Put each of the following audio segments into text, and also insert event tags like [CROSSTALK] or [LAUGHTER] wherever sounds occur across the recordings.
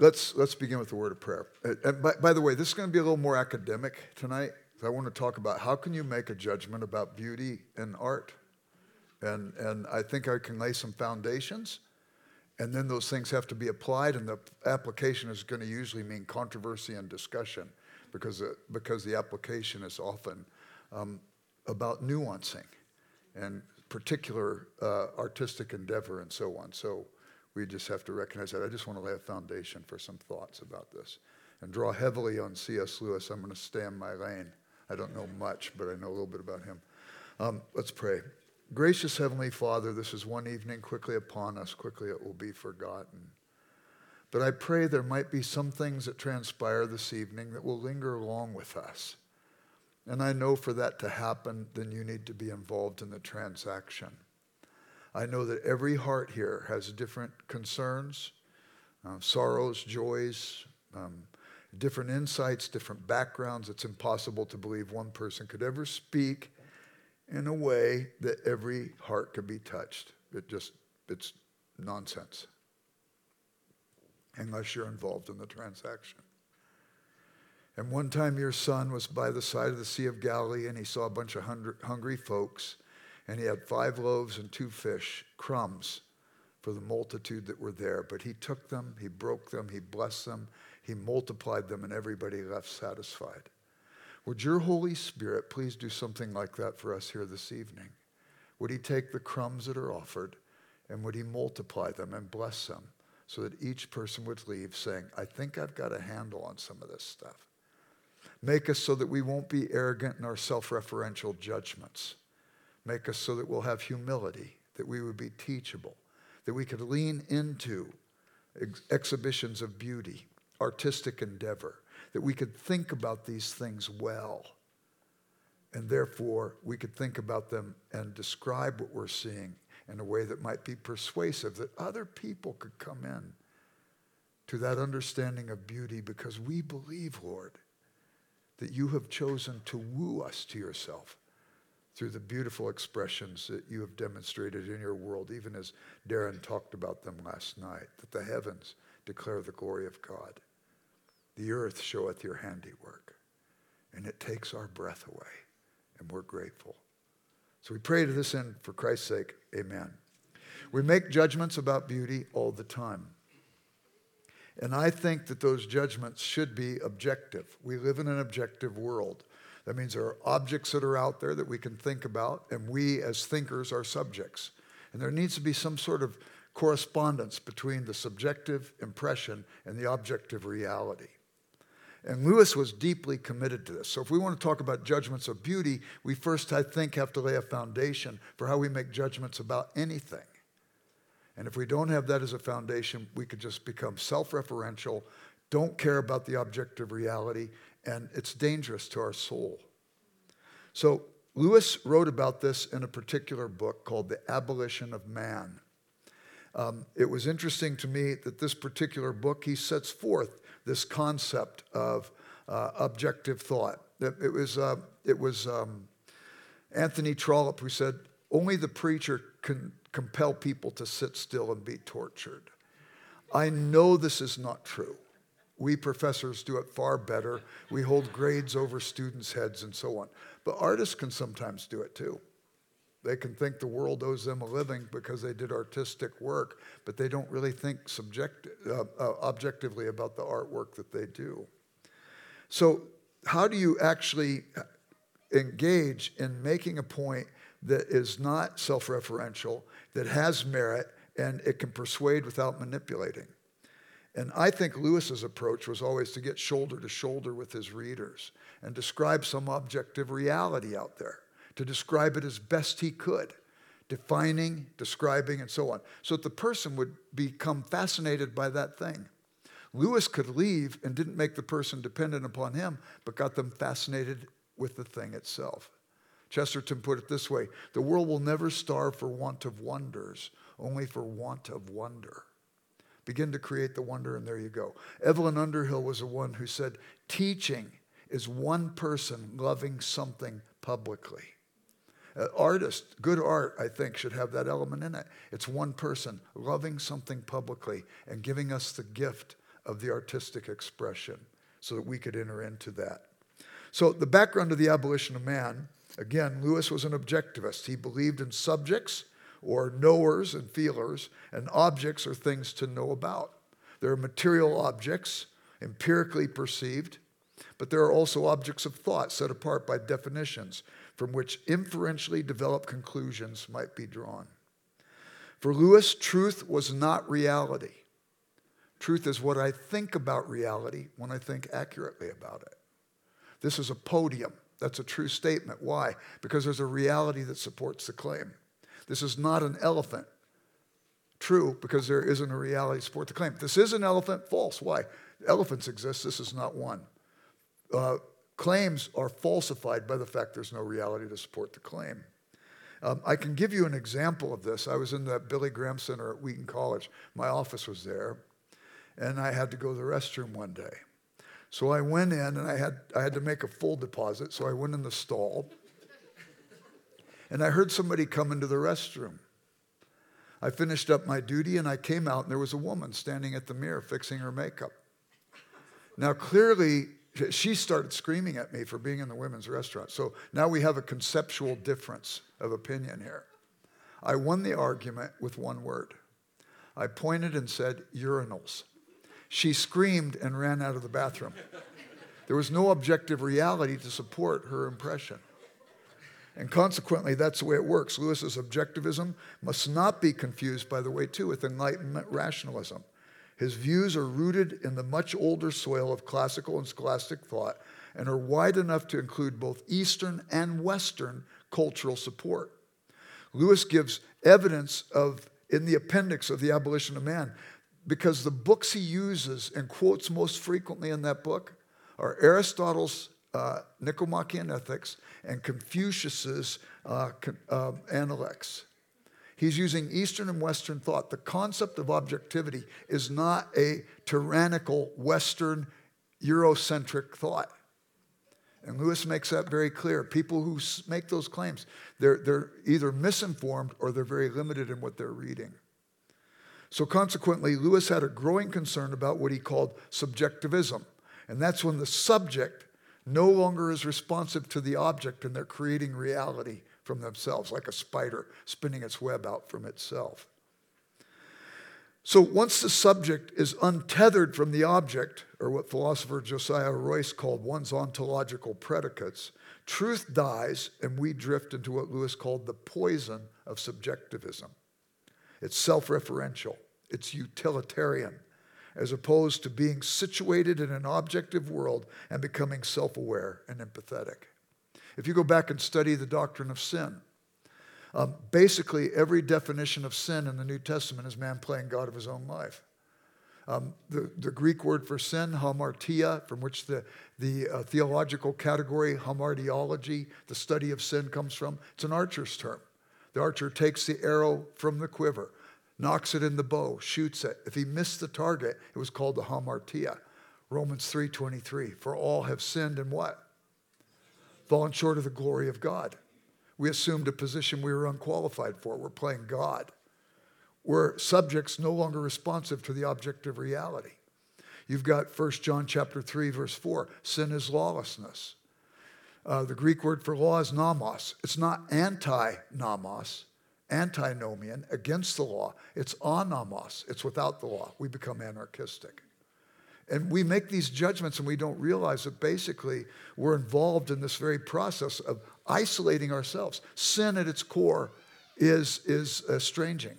let's, let's begin with the word of prayer. And by, by the way, this is going to be a little more academic tonight. I want to talk about how can you make a judgment about beauty and art. And, and I think I can lay some foundations. And then those things have to be applied, and the application is going to usually mean controversy and discussion because, uh, because the application is often um, about nuancing and particular uh, artistic endeavor and so on. So we just have to recognize that. I just want to lay a foundation for some thoughts about this and draw heavily on C.S. Lewis. I'm going to stay in my lane. I don't know much, but I know a little bit about him. Um, let's pray. Gracious Heavenly Father, this is one evening quickly upon us. Quickly it will be forgotten. But I pray there might be some things that transpire this evening that will linger along with us. And I know for that to happen, then you need to be involved in the transaction. I know that every heart here has different concerns, uh, sorrows, joys, um, different insights, different backgrounds. It's impossible to believe one person could ever speak in a way that every heart could be touched. It just, it's nonsense unless you're involved in the transaction. And one time your son was by the side of the Sea of Galilee and he saw a bunch of hungry folks and he had five loaves and two fish, crumbs for the multitude that were there. But he took them, he broke them, he blessed them, he multiplied them, and everybody left satisfied. Would your Holy Spirit please do something like that for us here this evening? Would he take the crumbs that are offered and would he multiply them and bless them so that each person would leave saying, I think I've got a handle on some of this stuff? Make us so that we won't be arrogant in our self referential judgments Make us so that we'll have humility, that we would be teachable, that we could lean into ex- exhibitions of beauty, artistic endeavor, that we could think about these things well. And therefore, we could think about them and describe what we're seeing in a way that might be persuasive, that other people could come in to that understanding of beauty because we believe, Lord, that you have chosen to woo us to yourself through the beautiful expressions that you have demonstrated in your world, even as Darren talked about them last night, that the heavens declare the glory of God. The earth showeth your handiwork, and it takes our breath away, and we're grateful. So we pray to this end for Christ's sake. Amen. We make judgments about beauty all the time. And I think that those judgments should be objective. We live in an objective world. That means there are objects that are out there that we can think about, and we as thinkers are subjects. And there needs to be some sort of correspondence between the subjective impression and the objective reality. And Lewis was deeply committed to this. So, if we want to talk about judgments of beauty, we first, I think, have to lay a foundation for how we make judgments about anything. And if we don't have that as a foundation, we could just become self referential, don't care about the objective reality, and it's dangerous to our soul. So, Lewis wrote about this in a particular book called The Abolition of Man. Um, it was interesting to me that this particular book, he sets forth this concept of uh, objective thought. It, it was, uh, it was um, Anthony Trollope who said, Only the preacher can compel people to sit still and be tortured. I know this is not true. We professors do it far better. We hold grades over students' heads and so on. But artists can sometimes do it too. They can think the world owes them a living because they did artistic work, but they don't really think subject, uh, uh, objectively about the artwork that they do. So, how do you actually engage in making a point that is not self referential, that has merit, and it can persuade without manipulating? And I think Lewis's approach was always to get shoulder to shoulder with his readers and describe some objective reality out there, to describe it as best he could, defining, describing, and so on, so that the person would become fascinated by that thing. Lewis could leave and didn't make the person dependent upon him, but got them fascinated with the thing itself. Chesterton put it this way The world will never starve for want of wonders, only for want of wonder. Begin to create the wonder, and there you go. Evelyn Underhill was the one who said, Teaching is one person loving something publicly. An artist, good art, I think, should have that element in it. It's one person loving something publicly and giving us the gift of the artistic expression so that we could enter into that. So, the background of the abolition of man again, Lewis was an objectivist. He believed in subjects or knowers and feelers, and objects are things to know about. There are material objects, empirically perceived, but there are also objects of thought set apart by definitions from which inferentially developed conclusions might be drawn. For Lewis, truth was not reality. Truth is what I think about reality when I think accurately about it. This is a podium. That's a true statement. Why? Because there's a reality that supports the claim. This is not an elephant. True, because there isn't a reality to support the claim. This is an elephant. False. Why? Elephants exist. This is not one. Uh, claims are falsified by the fact there's no reality to support the claim. Um, I can give you an example of this. I was in the Billy Graham Center at Wheaton College. My office was there, and I had to go to the restroom one day. So I went in and I had, I had to make a full deposit. So I went in the stall and I heard somebody come into the restroom. I finished up my duty and I came out and there was a woman standing at the mirror fixing her makeup. Now, clearly, she started screaming at me for being in the women's restaurant. So now we have a conceptual difference of opinion here. I won the argument with one word. I pointed and said, urinals. She screamed and ran out of the bathroom. There was no objective reality to support her impression. And consequently, that's the way it works. Lewis's objectivism must not be confused, by the way, too, with Enlightenment rationalism. His views are rooted in the much older soil of classical and scholastic thought and are wide enough to include both Eastern and Western cultural support. Lewis gives evidence of, in the appendix of The Abolition of Man, because the books he uses and quotes most frequently in that book are Aristotle's uh, Nicomachean Ethics and Confucius's uh, uh, Analects. He's using Eastern and Western thought. The concept of objectivity is not a tyrannical Western Eurocentric thought. And Lewis makes that very clear. People who make those claims, they're, they're either misinformed or they're very limited in what they're reading. So, consequently, Lewis had a growing concern about what he called subjectivism. And that's when the subject no longer is responsive to the object and they're creating reality from themselves, like a spider spinning its web out from itself. So, once the subject is untethered from the object, or what philosopher Josiah Royce called one's ontological predicates, truth dies and we drift into what Lewis called the poison of subjectivism. It's self referential, it's utilitarian, as opposed to being situated in an objective world and becoming self aware and empathetic. If you go back and study the doctrine of sin, um, basically every definition of sin in the New Testament is man playing God of his own life. Um, the, the, Greek word for sin, hamartia, from which the, the uh, theological category, hamartiology, the study of sin, comes from, it's an archer's term. The archer takes the arrow from the quiver, knocks it in the bow, shoots it. If he missed the target, it was called the hamartia. Romans 3:23. For all have sinned and what? Fallen short of the glory of God. We assumed a position we were unqualified for. We're playing God. We're subjects no longer responsive to the objective reality. You've got 1 John chapter 3 verse 4. Sin is lawlessness. Uh, the Greek word for law is nomos. It's not anti nomos, antinomian, against the law. It's anomos. It's without the law. We become anarchistic. And we make these judgments and we don't realize that basically we're involved in this very process of isolating ourselves. Sin at its core is, is estranging.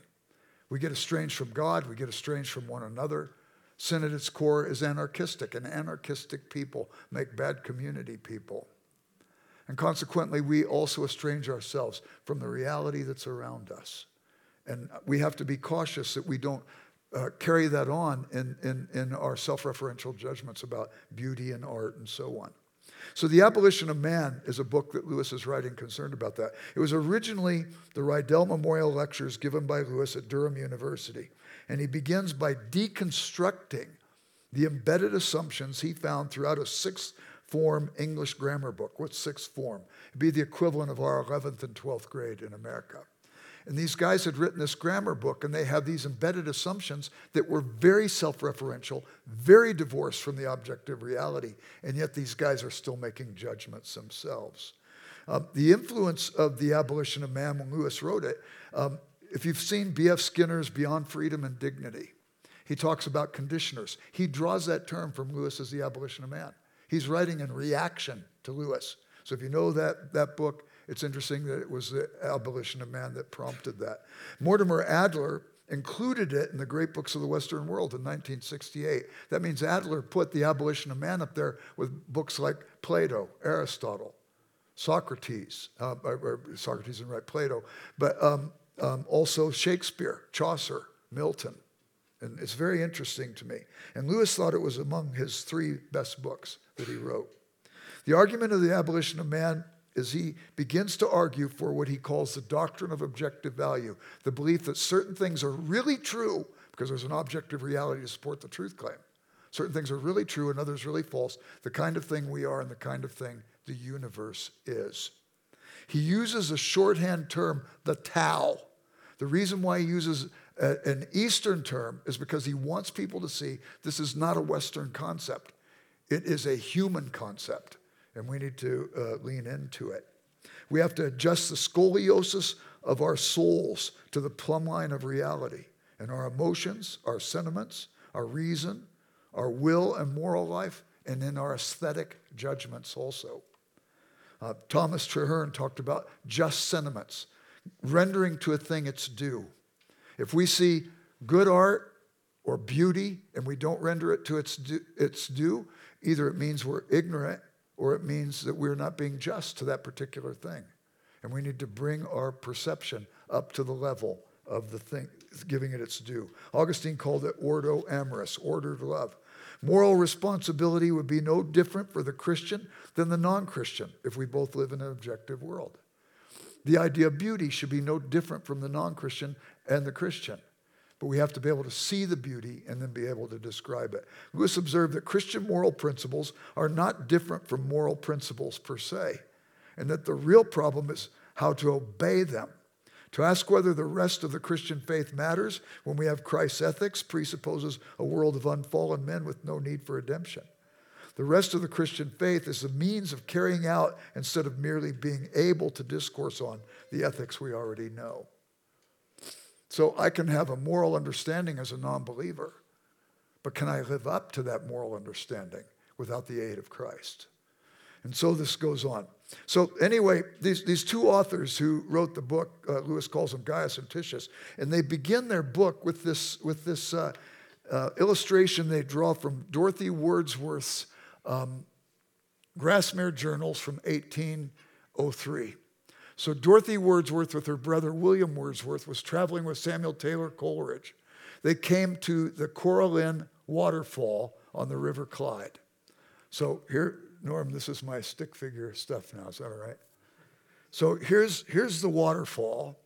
We get estranged from God, we get estranged from one another. Sin at its core is anarchistic, and anarchistic people make bad community people. And consequently, we also estrange ourselves from the reality that's around us. And we have to be cautious that we don't uh, carry that on in, in, in our self referential judgments about beauty and art and so on. So, The Abolition of Man is a book that Lewis is writing concerned about that. It was originally the Riddell Memorial Lectures given by Lewis at Durham University. And he begins by deconstructing the embedded assumptions he found throughout a six form English grammar book. What's sixth form? It'd be the equivalent of our 11th and 12th grade in America. And these guys had written this grammar book, and they have these embedded assumptions that were very self referential, very divorced from the objective reality. And yet these guys are still making judgments themselves. Um, the influence of the abolition of man when Lewis wrote it, um, if you've seen B.F. Skinner's Beyond Freedom and Dignity, he talks about conditioners. He draws that term from Lewis as the abolition of man. He's writing in reaction to Lewis. So if you know that, that book, it's interesting that it was the abolition of man that prompted that. Mortimer Adler included it in the great books of the Western world in 1968. That means Adler put the abolition of man up there with books like Plato, Aristotle, Socrates, uh, Socrates didn't write Plato, but um, um, also Shakespeare, Chaucer, Milton. And it's very interesting to me. And Lewis thought it was among his three best books that he wrote. The argument of the abolition of man is he begins to argue for what he calls the doctrine of objective value, the belief that certain things are really true because there's an objective reality to support the truth claim. Certain things are really true and others really false, the kind of thing we are and the kind of thing the universe is. He uses a shorthand term, the Tao. The reason why he uses a, an Eastern term is because he wants people to see this is not a Western concept. It is a human concept, and we need to uh, lean into it. We have to adjust the scoliosis of our souls to the plumb line of reality. And our emotions, our sentiments, our reason, our will and moral life, and in our aesthetic judgments also. Uh, Thomas Traherne talked about just sentiments, rendering to a thing its due. If we see good art or beauty and we don't render it to its due, its due, either it means we're ignorant or it means that we're not being just to that particular thing. And we need to bring our perception up to the level of the thing, giving it its due. Augustine called it ordo amoris, ordered love. Moral responsibility would be no different for the Christian than the non Christian if we both live in an objective world. The idea of beauty should be no different from the non Christian and the Christian. But we have to be able to see the beauty and then be able to describe it. Lewis observed that Christian moral principles are not different from moral principles per se, and that the real problem is how to obey them. To ask whether the rest of the Christian faith matters when we have Christ's ethics presupposes a world of unfallen men with no need for redemption. The rest of the Christian faith is a means of carrying out instead of merely being able to discourse on the ethics we already know. So I can have a moral understanding as a non believer, but can I live up to that moral understanding without the aid of Christ? And so this goes on. So, anyway, these, these two authors who wrote the book, uh, Lewis calls them Gaius and Titius, and they begin their book with this, with this uh, uh, illustration they draw from Dorothy Wordsworth's um, Grasmere Journals from 1803. So, Dorothy Wordsworth, with her brother William Wordsworth, was traveling with Samuel Taylor Coleridge. They came to the Cora Linn waterfall on the River Clyde. So, here, Norm, this is my stick figure stuff now. Is that all right? So here's, here's the waterfall.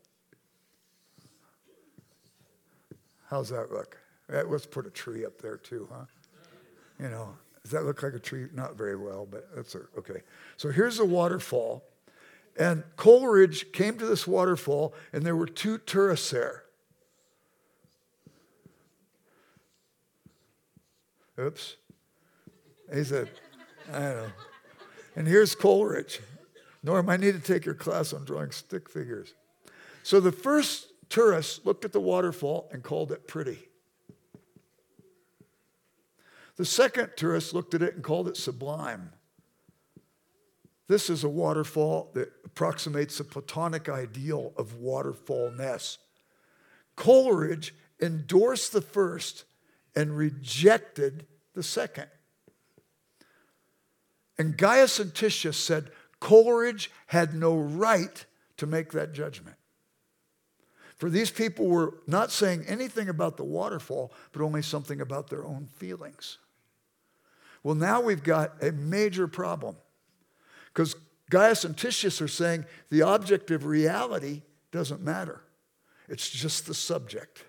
How's that look? Eh, let's put a tree up there too, huh? You know, does that look like a tree? Not very well, but that's okay. So here's the waterfall. And Coleridge came to this waterfall, and there were two tourists there. Oops. He said, I know. And here's Coleridge. Norm, I need to take your class on drawing stick figures. So the first tourist looked at the waterfall and called it pretty. The second tourist looked at it and called it sublime. This is a waterfall that approximates the Platonic ideal of waterfallness. Coleridge endorsed the first and rejected the second. And Gaius and Titius said Coleridge had no right to make that judgment. For these people were not saying anything about the waterfall, but only something about their own feelings. Well, now we've got a major problem because Gaius and Titius are saying the object of reality doesn't matter, it's just the subject.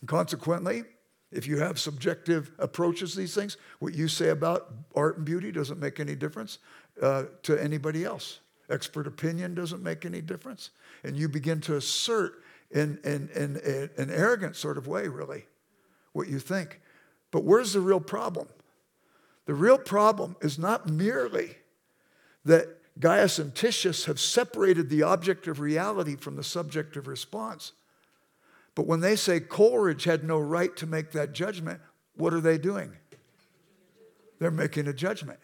And consequently, if you have subjective approaches to these things, what you say about art and beauty doesn't make any difference uh, to anybody else. Expert opinion doesn't make any difference. And you begin to assert in, in, in, in an arrogant sort of way, really, what you think. But where's the real problem? The real problem is not merely that Gaius and Titius have separated the object of reality from the subject of response. But when they say Coleridge had no right to make that judgment, what are they doing? They're making a judgment.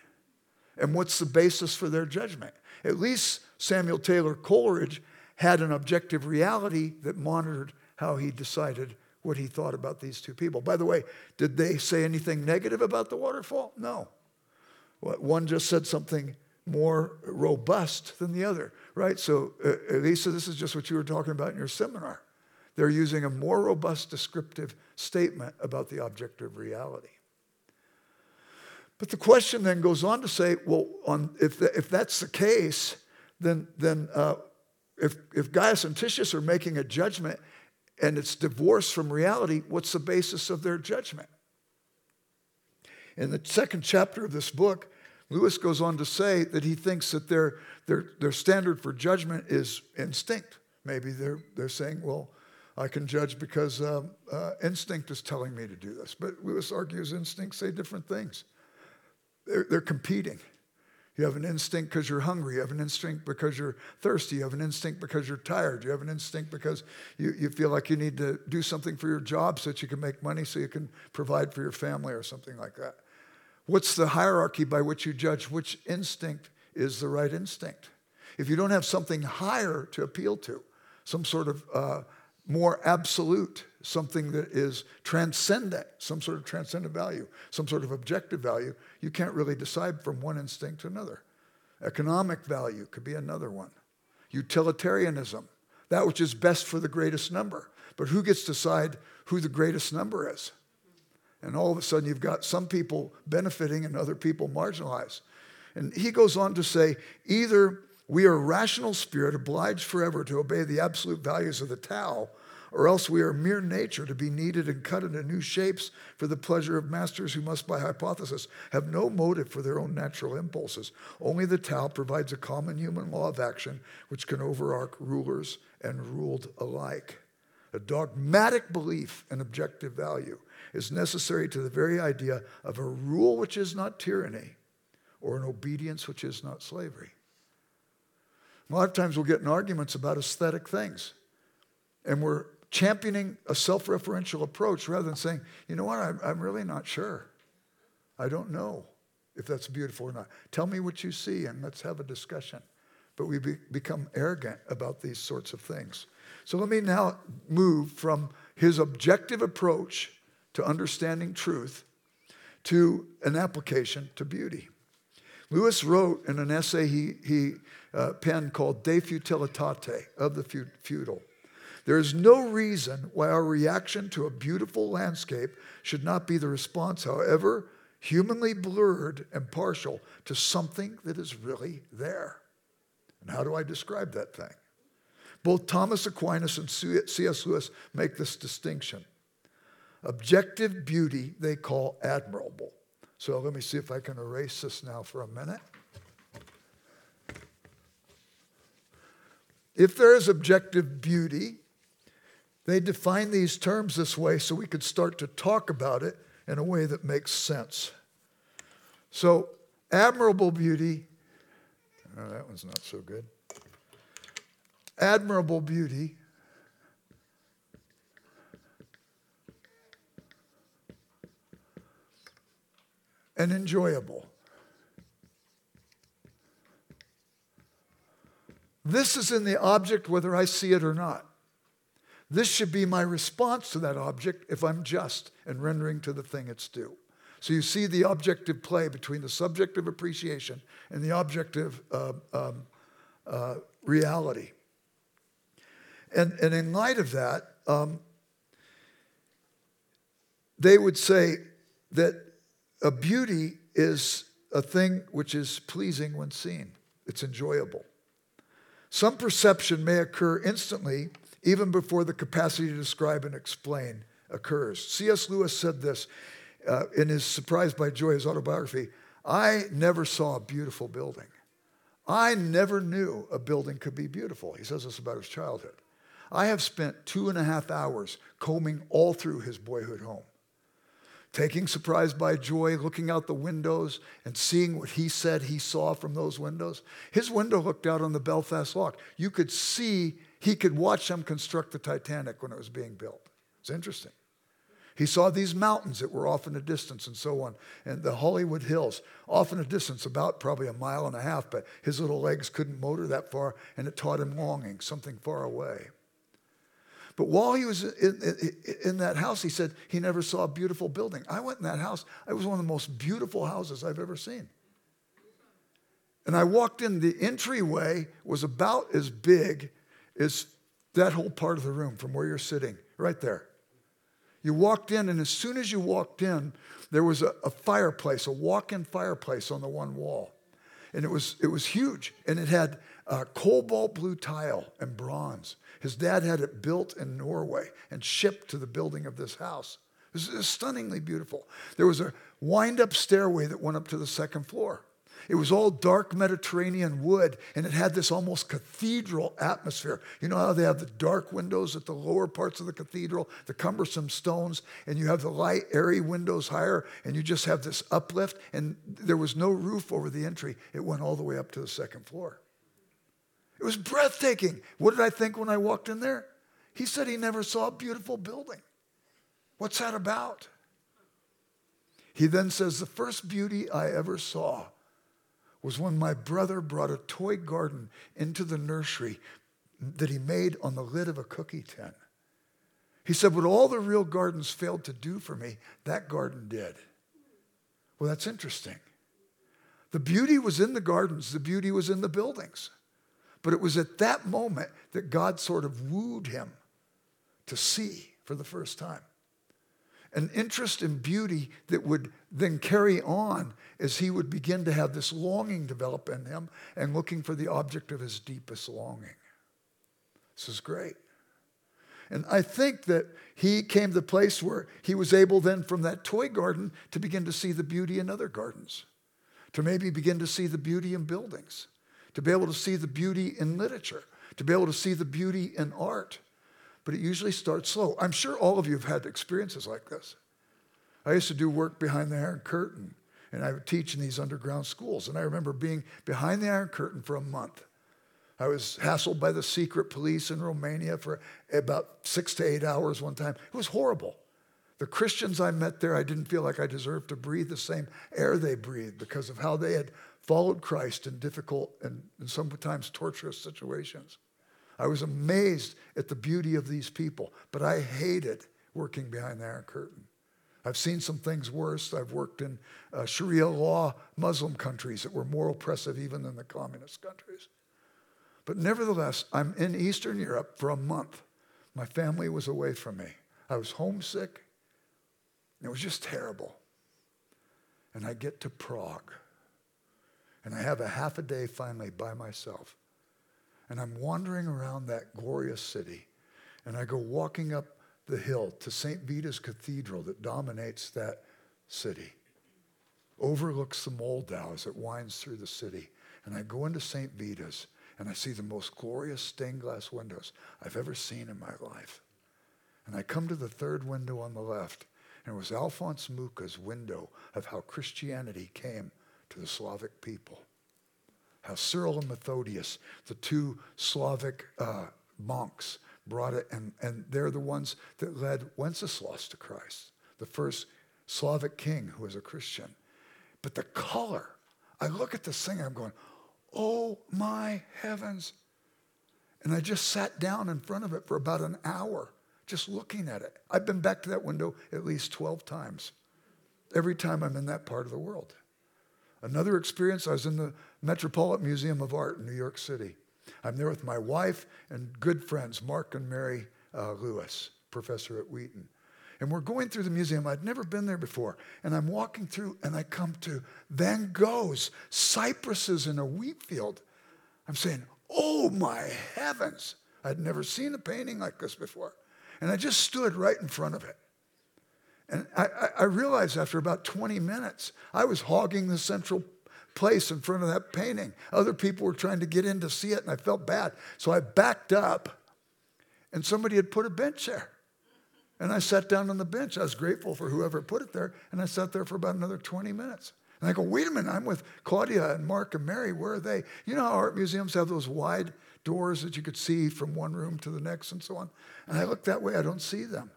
And what's the basis for their judgment? At least Samuel Taylor Coleridge had an objective reality that monitored how he decided what he thought about these two people. By the way, did they say anything negative about the waterfall? No. One just said something more robust than the other, right? So, uh, Elisa, this is just what you were talking about in your seminar. They're using a more robust descriptive statement about the object of reality. But the question then goes on to say, well, on, if, the, if that's the case, then, then uh, if, if Gaius and Titius are making a judgment and it's divorced from reality, what's the basis of their judgment? In the second chapter of this book, Lewis goes on to say that he thinks that their, their, their standard for judgment is instinct. Maybe they're, they're saying, well, I can judge because um, uh, instinct is telling me to do this. But Lewis argues instincts say different things. They're, they're competing. You have an instinct because you're hungry. You have an instinct because you're thirsty. You have an instinct because you're tired. You have an instinct because you, you feel like you need to do something for your job so that you can make money so you can provide for your family or something like that. What's the hierarchy by which you judge which instinct is the right instinct? If you don't have something higher to appeal to, some sort of uh, more absolute, something that is transcendent, some sort of transcendent value, some sort of objective value, you can't really decide from one instinct to another. Economic value could be another one. Utilitarianism, that which is best for the greatest number. But who gets to decide who the greatest number is? And all of a sudden, you've got some people benefiting and other people marginalized. And he goes on to say either we are rational spirit obliged forever to obey the absolute values of the Tao, or else we are mere nature to be kneaded and cut into new shapes for the pleasure of masters who must, by hypothesis, have no motive for their own natural impulses. Only the Tao provides a common human law of action which can overarch rulers and ruled alike. A dogmatic belief in objective value is necessary to the very idea of a rule which is not tyranny or an obedience which is not slavery. A lot of times we'll get in arguments about aesthetic things, and we're championing a self referential approach rather than saying, you know what, I'm, I'm really not sure. I don't know if that's beautiful or not. Tell me what you see and let's have a discussion. But we be, become arrogant about these sorts of things. So let me now move from his objective approach to understanding truth to an application to beauty. Lewis wrote in an essay he, he uh, penned called De Futilitate, of the futile. There is no reason why our reaction to a beautiful landscape should not be the response, however humanly blurred and partial, to something that is really there. And how do I describe that thing? Both Thomas Aquinas and C.S. Lewis make this distinction. Objective beauty they call admirable. So let me see if I can erase this now for a minute. If there is objective beauty, they define these terms this way so we could start to talk about it in a way that makes sense. So, admirable beauty, oh, that one's not so good. Admirable beauty and enjoyable. This is in the object whether I see it or not. This should be my response to that object if I'm just and rendering to the thing its due. So you see the objective play between the subjective appreciation and the objective uh, um, uh, reality. And, and in light of that, um, they would say that a beauty is a thing which is pleasing when seen, it's enjoyable. Some perception may occur instantly, even before the capacity to describe and explain occurs. C.S. Lewis said this uh, in his Surprised by Joy, his autobiography I never saw a beautiful building. I never knew a building could be beautiful. He says this about his childhood. I have spent two and a half hours combing all through his boyhood home, taking surprise by joy, looking out the windows and seeing what he said he saw from those windows. His window looked out on the Belfast Lough. You could see, he could watch them construct the Titanic when it was being built. It's interesting. He saw these mountains that were off in the distance and so on, and the Holywood Hills, off in the distance, about probably a mile and a half, but his little legs couldn't motor that far, and it taught him longing, something far away. But while he was in, in, that house, he said he never saw a beautiful building. I went in that house. It was one of the most beautiful houses I've ever seen. And I walked in, the entryway was about as big as that whole part of the room from where you're sitting, right there. You walked in, and as soon as you walked in, there was a, a fireplace, a walk in fireplace on the one wall. And it was, it was huge, and it had uh, cobalt blue tile and bronze. His dad had it built in Norway and shipped to the building of this house. It was, stunningly beautiful. There was a wind up stairway that went up to the second floor. It was all dark Mediterranean wood, and it had this almost cathedral atmosphere. You know how they have the dark windows at the lower parts of the cathedral, the cumbersome stones, and you have the light, airy windows higher, and you just have this uplift, and there was no roof over the entry. It went all the way up to the second floor. It was breathtaking. What did I think when I walked in there? He said he never saw a beautiful building. What's that about? He then says, The first beauty I ever saw was when my brother brought a toy garden into the nursery that he made on the lid of a cookie tin. He said, What all the real gardens failed to do for me, that garden did. Well, that's interesting. The beauty was in the gardens, the beauty was in the buildings. But it was at that moment that God sort of wooed him to see for the first time an interest in beauty that would then carry on as he would begin to have this longing develop in him and looking for the object of his deepest longing. This is great. And I think that he came to the place where he was able then from that toy garden to begin to see the beauty in other gardens, to maybe begin to see the beauty in buildings, to be able to see the beauty in literature, to be able to see the beauty in art but it usually starts slow. I'm sure all of you have had experiences like this. I used to do work behind the Iron Curtain, and I would teach in these underground schools. And I remember being behind the Iron Curtain for a month. I was hassled by the secret police in Romania for about six to eight hours one time. It was horrible. The Christians I met there, I didn't feel like I deserved to breathe the same air they breathed because of how they had followed Christ in difficult and, and sometimes torturous situations. I was amazed at the beauty of these people, but I hated working behind the Iron Curtain. I've seen some things worse. I've worked in uh, Sharia law Muslim countries that were more oppressive even than the communist countries. But nevertheless, I'm in Eastern Europe for a month. My family was away from me. I was homesick. It was just terrible. And I get to Prague. And I have a half a day finally by myself and I'm wandering around that glorious city. And I go walking up the hill to St. Vitus Cathedral that dominates that city, overlooks the Moldau as it winds through the city. And I go into St. Vitus and I see the most glorious stained glass windows I've ever seen in my life. And I come to the third window on the left, and it was Alphonse Mucha's window of how Christianity came to the Slavic people how Cyril and Methodius, the two Slavic uh, monks, brought it, and, and they're the ones that led Wenceslaus to Christ, the first Slavic king who was a Christian. But the color, I look at this thing, I'm going, oh my heavens. And I just sat down in front of it for about an hour, just looking at it. I've been back to that window at least 12 times, every time I'm in that part of the world. Another experience, I was in the Metropolitan Museum of Art in New York City. I'm there with my wife and good friends, Mark and Mary uh, Lewis, professor at Wheaton. And we're going through the museum. I'd never been there before. And I'm walking through and I come to Van Gogh's Cypresses in a Wheat Field. I'm saying, oh my heavens. I'd never seen a painting like this before. And I just stood right in front of it. And I, I, realized after about 20 minutes, I was hogging the central place in front of that painting. Other people were trying to get in to see it, and I felt bad. So I backed up and somebody had put a bench there. And I sat down on the bench. I was grateful for whoever put it there, and I sat there for about another 20 minutes. And I go, wait a minute, I'm with Claudia and Mark and Mary. Where are they? You know how art museums have those wide doors that you could see from one room to the next and so on? And I look that way, I don't see them.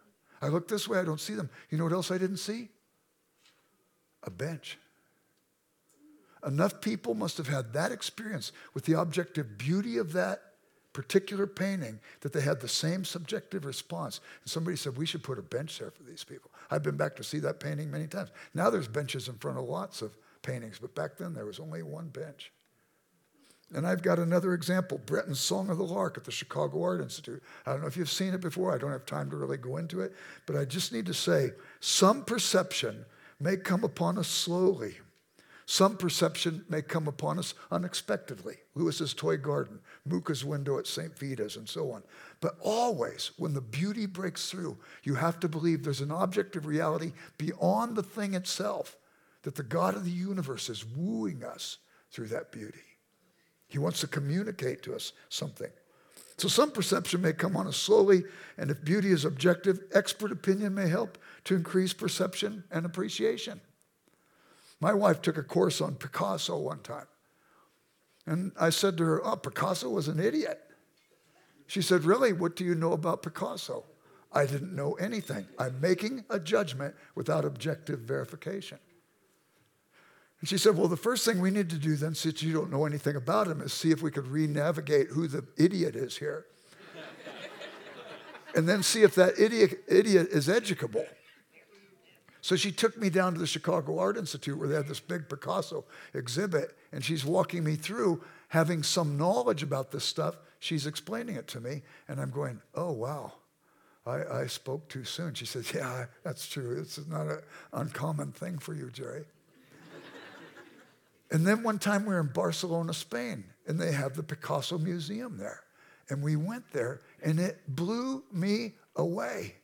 I look this way, I don't see them. You know what else I didn't see? A bench. Enough people must have had that experience with the objective beauty of that particular painting that they had the same subjective response. And somebody said, We should put a bench there for these people. I've been back to see that painting many times. Now there's benches in front of lots of paintings, but back then there was only one bench. And I've got another example Breton's Song of the Lark at the Chicago Art Institute. I don't know if you've seen it before. I don't have time to really go into it. But I just need to say some perception may come upon us slowly. Some perception may come upon us unexpectedly. Lewis's toy garden, Mucha's window at St. Vitus, and so on. But always, when the beauty breaks through, you have to believe there's an objective reality beyond the thing itself, that the God of the universe is wooing us through that beauty. He wants to communicate to us something. So some perception may come on us slowly, and if beauty is objective, expert opinion may help to increase perception and appreciation. My wife took a course on Picasso one time. And I said to her, Oh, Picasso was an idiot. She said, Really? What do you know about Picasso? I didn't know anything. I'm making a judgment without objective verification. And she said, Well, the first thing we need to do then, since you don't know anything about him, is see if we could re navigate who the idiot is here. [LAUGHS] and then see if that idiot, idiot is educable. So she took me down to the Chicago Art Institute where they had this big Picasso exhibit, and she's walking me through having some knowledge about this stuff. She's explaining it to me, and I'm going, Oh, wow. I, I spoke too soon. She says, Yeah, that's true. It's not an uncommon thing for you, Jerry. And then one time we were in Barcelona, Spain, and they have the Picasso Museum there. And we went there, and it blew me away.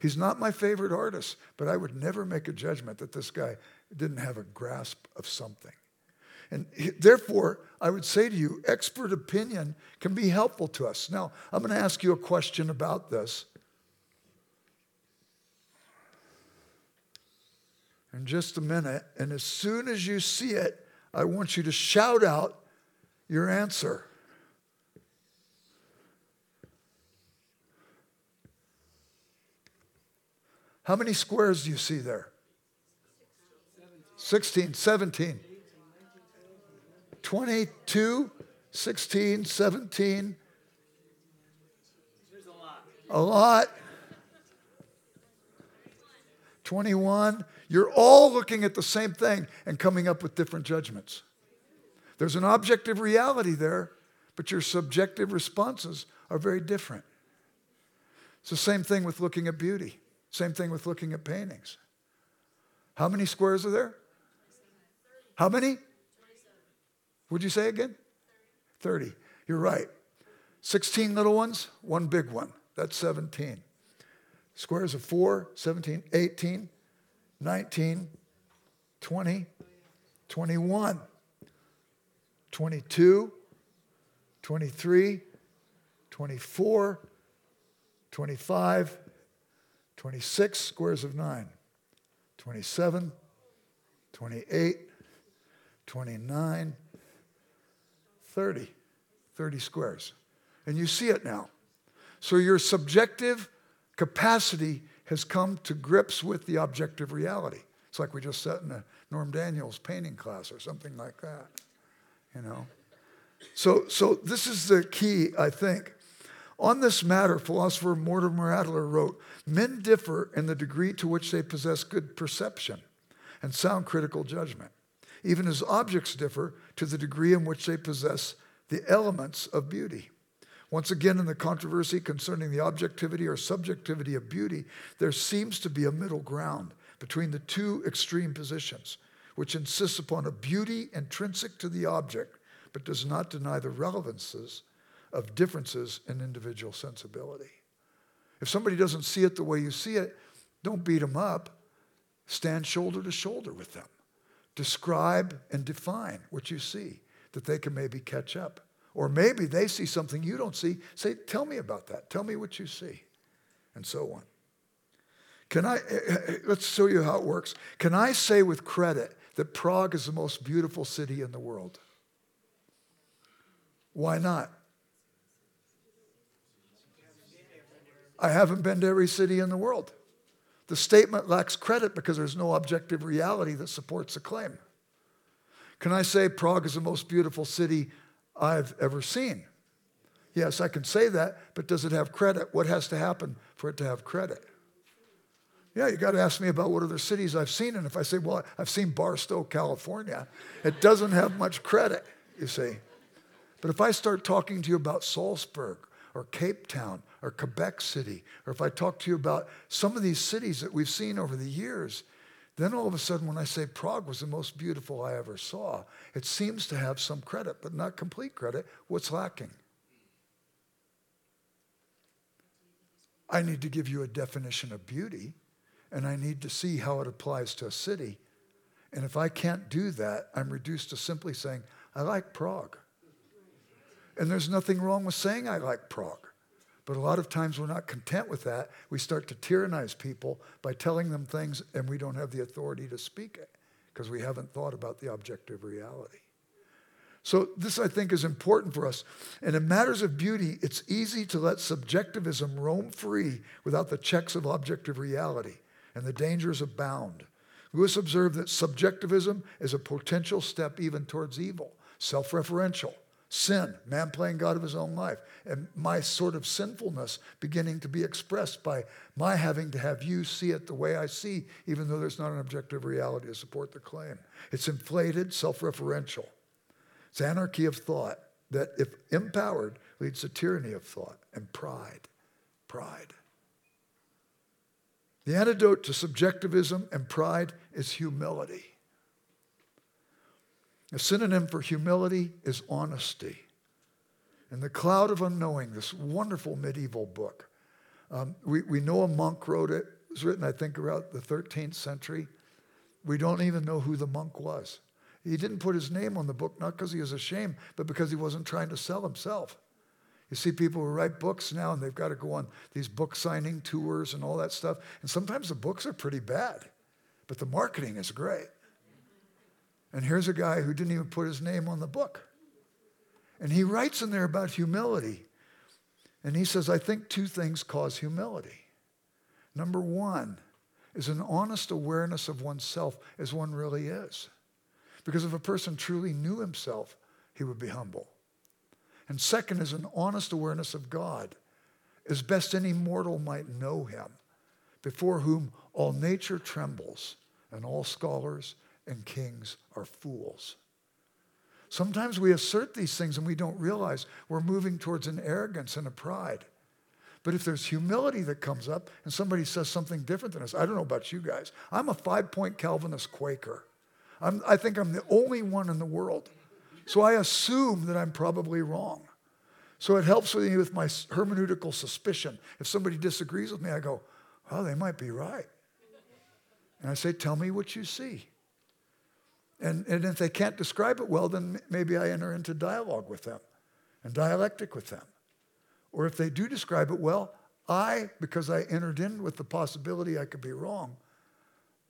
He's not my favorite artist, but I would never make a judgment that this guy didn't have a grasp of something. And therefore, I would say to you, expert opinion can be helpful to us. Now, I'm going to ask you a question about this. In just a minute, and as soon as you see it, I want you to shout out your answer. How many squares do you see there? 16, 17, 22, 16, 17. A lot. 21. You're all looking at the same thing and coming up with different judgments. There's an objective reality there, but your subjective responses are very different. It's the same thing with looking at beauty, same thing with looking at paintings. How many squares are there? How many? Would you say again? 30. You're right. 16 little ones, one big one. That's 17. Squares of 4, 17, 18, 19, 20, 21, 22, 23, 24, 25, 26 squares of 9, 27, 28, 29, 30, 30 squares. And you see it now. So your subjective capacity has come to grips with the objective reality. It's like we just sat in a Norm Daniels painting class or something like that, you know. So, so this is the key, I think. On this matter, philosopher Mortimer Adler wrote, men differ in the degree to which they possess good perception and sound critical judgment, even as objects differ to the degree in which they possess the elements of beauty. Once again, in the controversy concerning the objectivity or subjectivity of beauty, there seems to be a middle ground between the two extreme positions, which insists upon a beauty intrinsic to the object, but does not deny the relevances of differences in individual sensibility. If somebody doesn't see it the way you see it, don't beat them up. Stand shoulder to shoulder with them. Describe and define what you see, that they can maybe catch up Or maybe they see something you don't see. Say, tell me about that. Tell me what you see. And so on. Can I, eh, eh, eh, let's show you how it works. Can I say with credit that Prague is the most beautiful city in the world? Why not? I haven't been to every city in the world. The statement lacks credit because there's no objective reality that supports the claim. Can I say Prague is the most beautiful city I've ever seen. Yes, I can say that, but does it have credit? What has to happen for it to have credit? Yeah, you got to ask me about what other cities I've seen. And if I say, well, I've seen Barstow, California, it doesn't have much credit, you see. But if I start talking to you about Salzburg or Cape Town or Quebec City, or if I talk to you about some of these cities that we've seen over the years, then all of a sudden, when I say Prague was the most beautiful I ever saw, it seems to have some credit, but not complete credit. What's lacking? I need to give you a definition of beauty, and I need to see how it applies to a city. And if I can't do that, I'm reduced to simply saying, I like Prague. And there's nothing wrong with saying I like Prague. But a lot of times we're not content with that. We start to tyrannize people by telling them things and we don't have the authority to speak it because we haven't thought about the objective reality. So, this I think is important for us. And in matters of beauty, it's easy to let subjectivism roam free without the checks of objective reality, and the dangers abound. Lewis observed that subjectivism is a potential step even towards evil, self referential sin, man playing God of his own life, and my sort of sinfulness beginning to be expressed by my having to have you see it the way I see, even though there's not an objective reality to support the claim. It's inflated, self referential. It's anarchy of thought that, if empowered, leads to tyranny of thought and pride. Pride. The antidote to subjectivism and pride is humility. A synonym for humility is honesty. In The Cloud of Unknowing, this wonderful medieval book, um, we, we know a monk wrote it. It was written, I think, around the 13th century. We don't even know who the monk was. He didn't put his name on the book, not because he was ashamed, but because he wasn't trying to sell himself. You see people who write books now and they've got to go on these book signing tours and all that stuff. And sometimes the books are pretty bad, but the marketing is great. And here's a guy who didn't even put his name on the book. And he writes in there about humility. And he says, I think two things cause humility. Number one is an honest awareness of oneself as one really is. Because if a person truly knew himself, he would be humble. And second is an honest awareness of God, as best any mortal might know him, before whom all nature trembles and all scholars and kings are fools. Sometimes we assert these things and we don't realize we're moving towards an arrogance and a pride. But if there's humility that comes up and somebody says something different than us, I don't know about you guys. I'm a five point Calvinist Quaker. I'm, I think I'm the only one in the world. So I assume that I'm probably wrong. So it helps me with my hermeneutical suspicion. If somebody disagrees with me, I go, well, they might be right. And I say, tell me what you see. And, and if they can't describe it well, then maybe I enter into dialogue with them and dialectic with them. Or if they do describe it well, I, because I entered in with the possibility I could be wrong,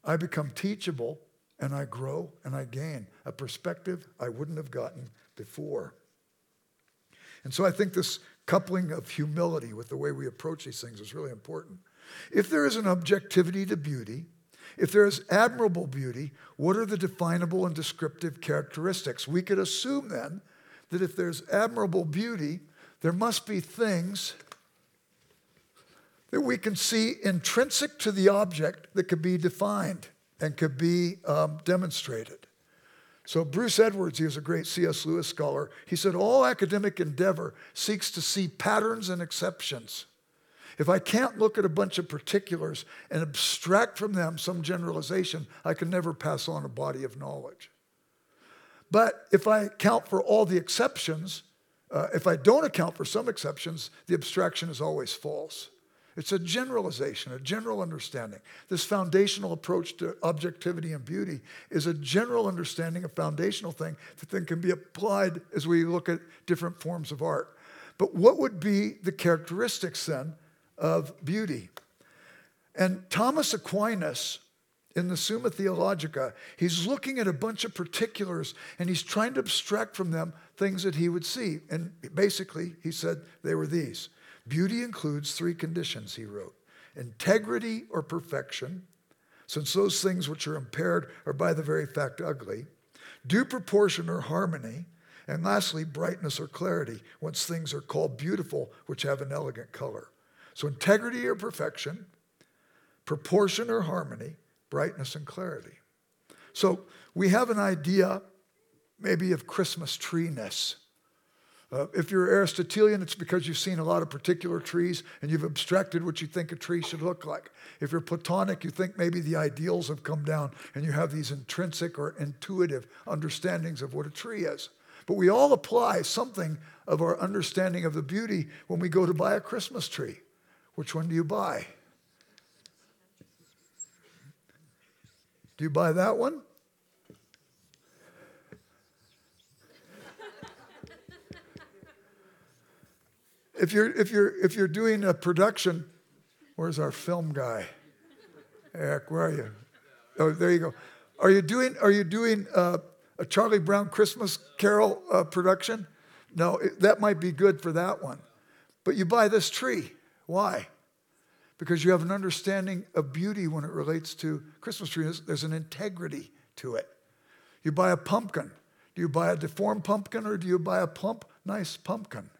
I become teachable and I grow and I gain a perspective I wouldn't have gotten before. And so I think this coupling of humility with the way we approach these things is really important. If there is an objectivity to beauty, if there is admirable beauty, what are the definable and descriptive characteristics? We could assume then that if there's admirable beauty, there must be things that we can see intrinsic to the object that could be defined and could be um, demonstrated. So, Bruce Edwards, he was a great C.S. Lewis scholar, he said, All academic endeavor seeks to see patterns and exceptions. If I can't look at a bunch of particulars and abstract from them some generalization, I can never pass on a body of knowledge. But if I account for all the exceptions, uh, if I don't account for some exceptions, the abstraction is always false. It's a generalization, a general understanding. This foundational approach to objectivity and beauty is a general understanding, a foundational thing that then can be applied as we look at different forms of art. But what would be the characteristics then of beauty? And Thomas Aquinas, in the Summa Theologica, he's looking at a bunch of particulars and he's trying to abstract from them things that he would see. And basically, he said they were these Beauty includes three conditions, he wrote integrity or perfection, since those things which are impaired are by the very fact ugly, due proportion or harmony, and lastly, brightness or clarity, once things are called beautiful, which have an elegant color. So, integrity or perfection, proportion or harmony, brightness and clarity. So, we have an idea maybe of Christmas treeness. Uh, if you're Aristotelian, it's because you've seen a lot of particular trees and you've abstracted what you think a tree should look like. If you're Platonic, you think maybe the ideals have come down and you have these intrinsic or intuitive understandings of what a tree is. But we all apply something of our understanding of the beauty when we go to buy a Christmas tree. Which one do you buy? Do you buy that one? If you're, if you're, if you're doing a production, where's our film guy? Eric, where are you? Oh, there you go. Are you doing, are you doing uh, a Charlie Brown Christmas Carol uh, production? No, it, that might be good for that one. But you buy this tree. Why? Because you have an understanding of beauty when it relates to Christmas trees. There's an integrity to it. You buy a pumpkin. Do you buy a deformed pumpkin or do you buy a plump, nice pumpkin?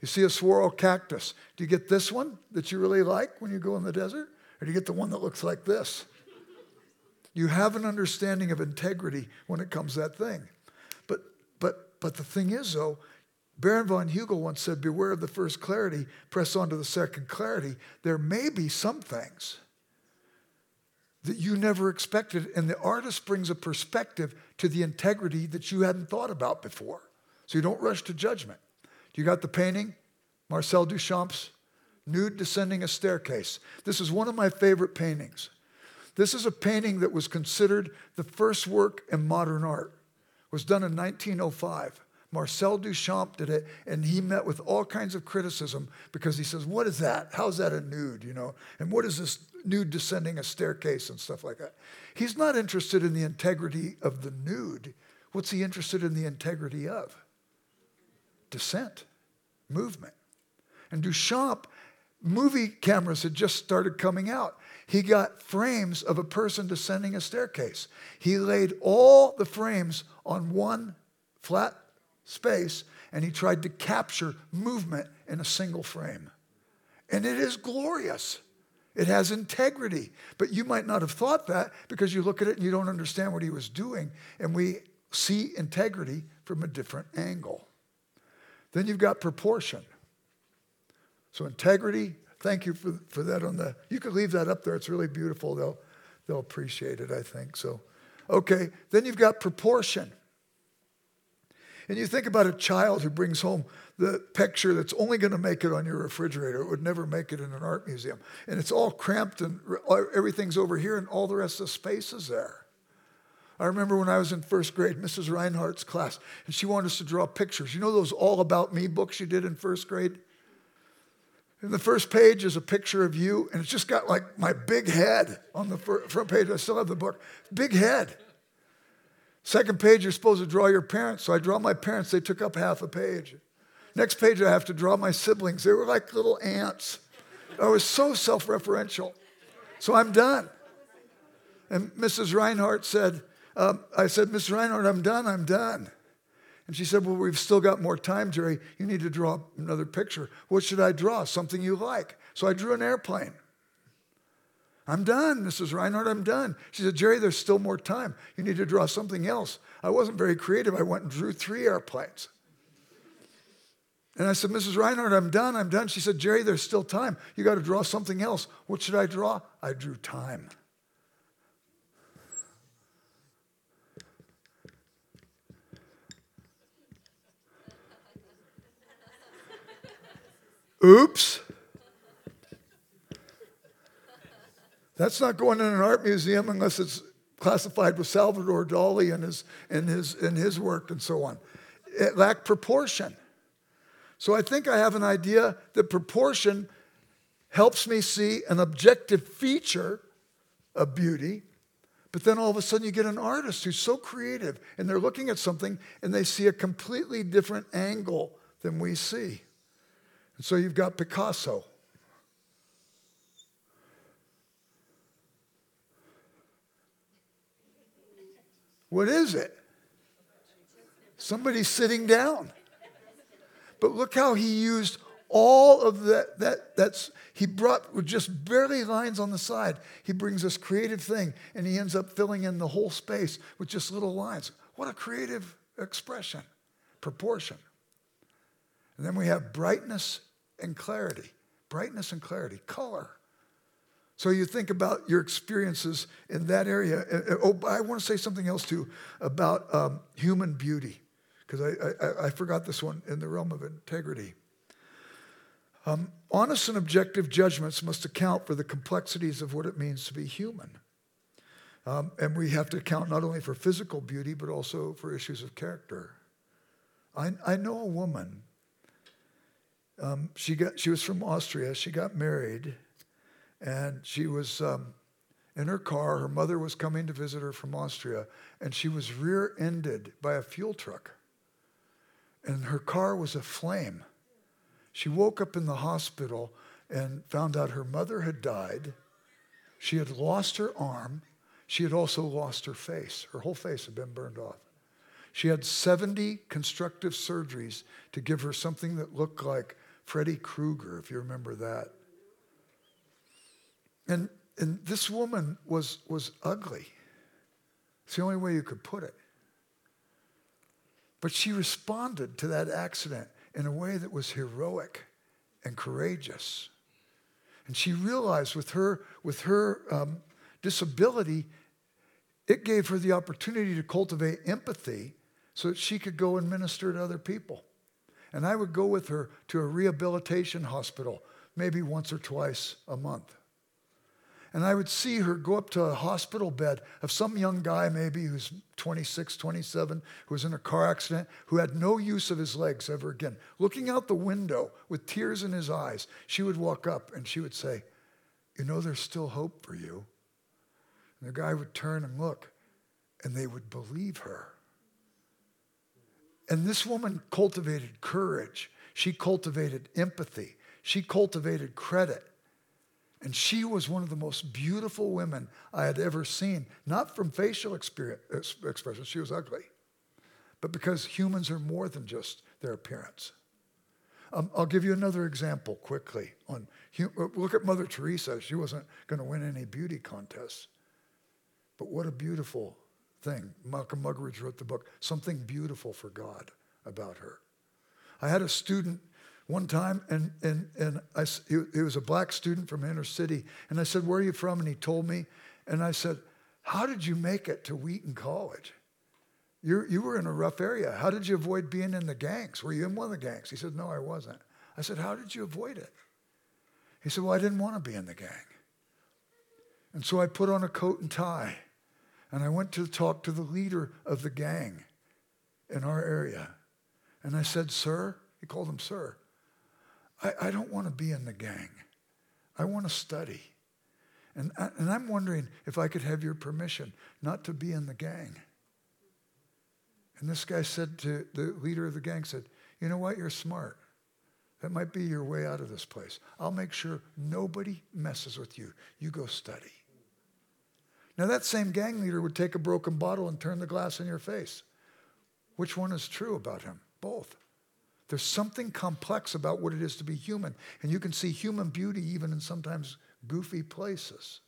You see a swirl cactus. Do you get this one that you really like when you go in the desert? Or do you get the one that looks like this? You have an understanding of integrity when it comes to that thing. But, but, but the thing is, though, Baron von Hugel once said, Beware of the first clarity, press on to the second clarity. There may be some things that you never expected, and the artist brings a perspective to the integrity that you hadn't thought about before. So you don't rush to judgment. You got the painting? Marcel Duchamp's Nude Descending a Staircase. This is one of my favorite paintings. This is a painting that was considered the first work in modern art. It was done in 1905. Marcel Duchamp did it, and he met with all kinds of criticism because he says, What is that? How's that a nude? You know, and what is this nude descending a staircase and stuff like that? He's not interested in the integrity of the nude. What's he interested in the integrity of? Descent movement. And Duchamp, movie cameras had just started coming out. He got frames of a person descending a staircase. He laid all the frames on one flat space and he tried to capture movement in a single frame. And it is glorious. It has integrity. But you might not have thought that because you look at it and you don't understand what he was doing. And we see integrity from a different angle. Then you've got proportion. So integrity, thank you for, for that on the, you could leave that up there. It's really beautiful. They'll, they'll appreciate it, I think. So, okay. Then you've got proportion. And you think about a child who brings home the picture that's only going to make it on your refrigerator. It would never make it in an art museum. And it's all cramped and everything's over here and all the rest of the space is there. I remember when I was in first grade, Mrs. Reinhardt's class, and she wanted us to draw pictures. You know those all about me books you did in first grade? And the first page is a picture of you, and it's just got like my big head on the front page. I still have the book. Big head. Second page, you're supposed to draw your parents. So I draw my parents. They took up half a page. Next page, I have to draw my siblings. They were like little ants. I was so self referential. So I'm done. And Mrs. Reinhardt said, um, I said, Miss Reinhardt, I'm done, I'm done. And she said, Well, we've still got more time, Jerry. You need to draw another picture. What should I draw? Something you like. So I drew an airplane. I'm done, Mrs. Reinhardt, I'm done. She said, Jerry, there's still more time. You need to draw something else. I wasn't very creative. I went and drew three airplanes. And I said, Mrs. Reinhardt, I'm done, I'm done. She said, Jerry, there's still time. You got to draw something else. What should I draw? I drew time. Oops. That's not going in an art museum unless it's classified with Salvador Dali and his, and his, and his work and so on. It lacked proportion. So I think I have an idea that proportion helps me see an objective feature of beauty. But then all of a sudden, you get an artist who's so creative and they're looking at something and they see a completely different angle than we see. And so you've got Picasso. What is it? Somebody's sitting down. But look how he used all of that, that that's he brought with just barely lines on the side he brings this creative thing and he ends up filling in the whole space with just little lines what a creative expression proportion and then we have brightness and clarity brightness and clarity color so you think about your experiences in that area oh i want to say something else too about um, human beauty because I, I, I forgot this one in the realm of integrity um, honest and objective judgments must account for the complexities of what it means to be human. Um, and we have to account not only for physical beauty, but also for issues of character. I, I know a woman. Um, she, got, she was from Austria. She got married, and she was um, in her car. Her mother was coming to visit her from Austria, and she was rear ended by a fuel truck. And her car was aflame. She woke up in the hospital and found out her mother had died. She had lost her arm. She had also lost her face. Her whole face had been burned off. She had 70 constructive surgeries to give her something that looked like Freddy Krueger, if you remember that. And, and this woman was, was ugly. It's the only way you could put it. But she responded to that accident in a way that was heroic and courageous. And she realized with her, with her um, disability, it gave her the opportunity to cultivate empathy so that she could go and minister to other people. And I would go with her to a rehabilitation hospital maybe once or twice a month. And I would see her go up to a hospital bed of some young guy, maybe who's 26, 27, who was in a car accident, who had no use of his legs ever again. Looking out the window with tears in his eyes, she would walk up and she would say, You know, there's still hope for you. And the guy would turn and look, and they would believe her. And this woman cultivated courage. She cultivated empathy. She cultivated credit. And she was one of the most beautiful women I had ever seen, not from facial expression, she was ugly, but because humans are more than just their appearance. Um, I'll give you another example quickly. On look at Mother Teresa. She wasn't going to win any beauty contests, but what a beautiful thing. Malcolm Muggeridge wrote the book "Something Beautiful for God" about her. I had a student one time, and, and, and I, he, was a black student from inner city. And I said, Where are you from? And he told me. And I said, How did you make it to Wheaton College? you you were in a rough area. How did you avoid being in the gangs? Were you in one of the gangs? He said, No, I wasn't. I said, How did you avoid it? He said, Well, I didn't want to be in the gang. And so I put on a coat and tie and I went to talk to the leader of the gang in our area. And I said, Sir, he called him Sir. I, I don't want to be in the gang. I want to study. And, I, and I'm wondering if I could have your permission not to be in the gang. And this guy said to the leader of the gang, said, you know what, you're smart. That might be your way out of this place. I'll make sure nobody messes with you. You go study. Now, that same gang leader would take a broken bottle and turn the glass in your face. Which one is true about him? Both. There's something complex about what it is to be human. And you can see human beauty even in sometimes goofy places.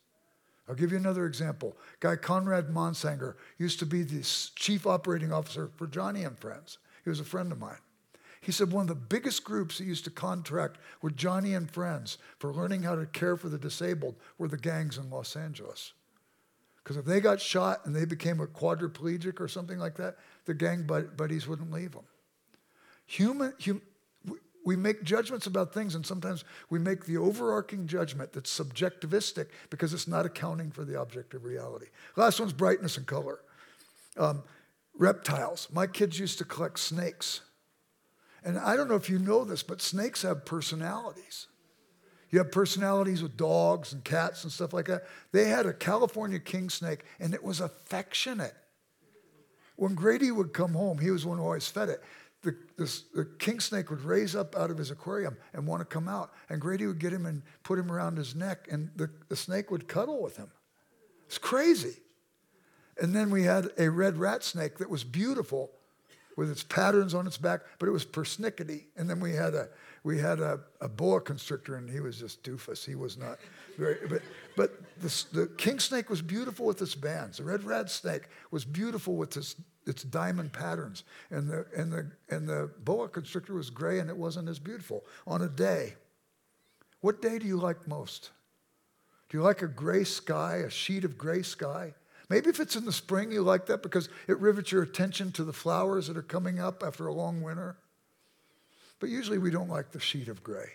I'll give you another example. Guy Conrad Monsanger used to be the chief operating officer for Joni and Friends. He was a friend of mine. He said one of the biggest groups he used to contract with Joni and Friends for learning how to care for the disabled were the gangs in Los Angeles. Because if they got shot and they became a quadriplegic or something like that, the gang buddies wouldn't leave them. Human, hum, we make judgments about things, and sometimes we make the overarching judgment that's subjectivistic because it's not accounting for the objective reality. Last one's brightness and color. Um, reptiles. My kids used to collect snakes. And I don't know if you know this, but snakes have personalities. You have personalities with dogs and cats and stuff like that. They had a California king snake, and it was affectionate. When Grady would come home, he was one who always fed it. The, the, king snake would raise up out of his aquarium and want to come out. And Grady would get him and put him around his neck, and the, the snake would cuddle with him. It's crazy. And then we had a red rat snake that was beautiful with its patterns on its back, but it was persnickety. And then we had a we had a, a boa constrictor, and he was just doofus. He was not very. But but the, the king snake was beautiful with its bands. The red rat snake was beautiful with its its diamond patterns, and the and the and the boa constrictor was gray, and it wasn't as beautiful on a day. What day do you like most? Do you like a gray sky, a sheet of gray sky? Maybe if it's in the spring, you like that because it rivets your attention to the flowers that are coming up after a long winter. But usually we don't like the sheet of gray.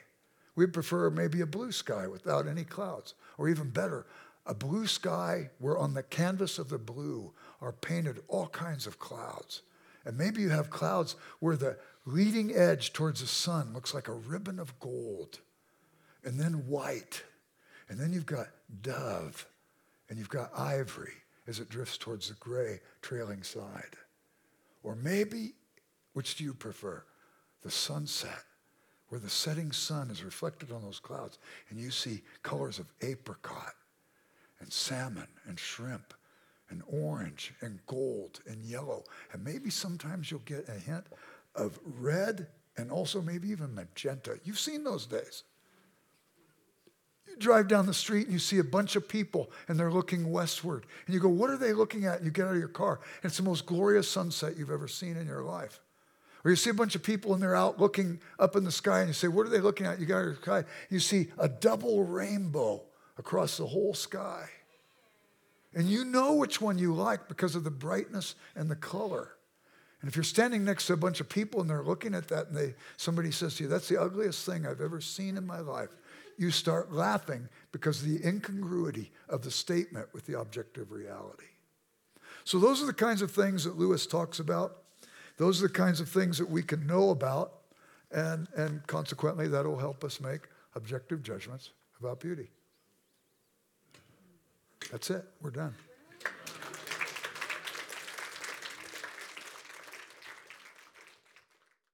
We prefer maybe a blue sky without any clouds, or even better, a blue sky where on the canvas of the blue are painted all kinds of clouds. And maybe you have clouds where the leading edge towards the sun looks like a ribbon of gold, and then white, and then you've got dove, and you've got ivory, as it drifts towards the gray trailing side. Or maybe, which do you prefer? The sunset, where the setting sun is reflected on those clouds, and you see colors of apricot and salmon and shrimp and orange and gold and yellow. And maybe sometimes you'll get a hint of red and also maybe even magenta. You've seen those days You drive down the street and you see a bunch of people and they're looking westward. And you go, What are they looking at? And you get out of your car. And it's the most glorious sunset you've ever seen in your life. Or you see a bunch of people and they're out looking up in the sky and you say, What are they looking at? You get out of your car. You see a double rainbow across the whole sky. And you know which one you like because of the brightness and the color. And if you're standing next to a bunch of people and they're looking at that and they, somebody says to you, That's the ugliest thing I've ever seen in my life you start laughing because of the incongruity of the statement with the objective reality. So, those are the kinds of things that Lewis talks about. Those are the kinds of things that we can know about, and, and consequently, that'll help us make objective judgments about beauty. That's it. We're done.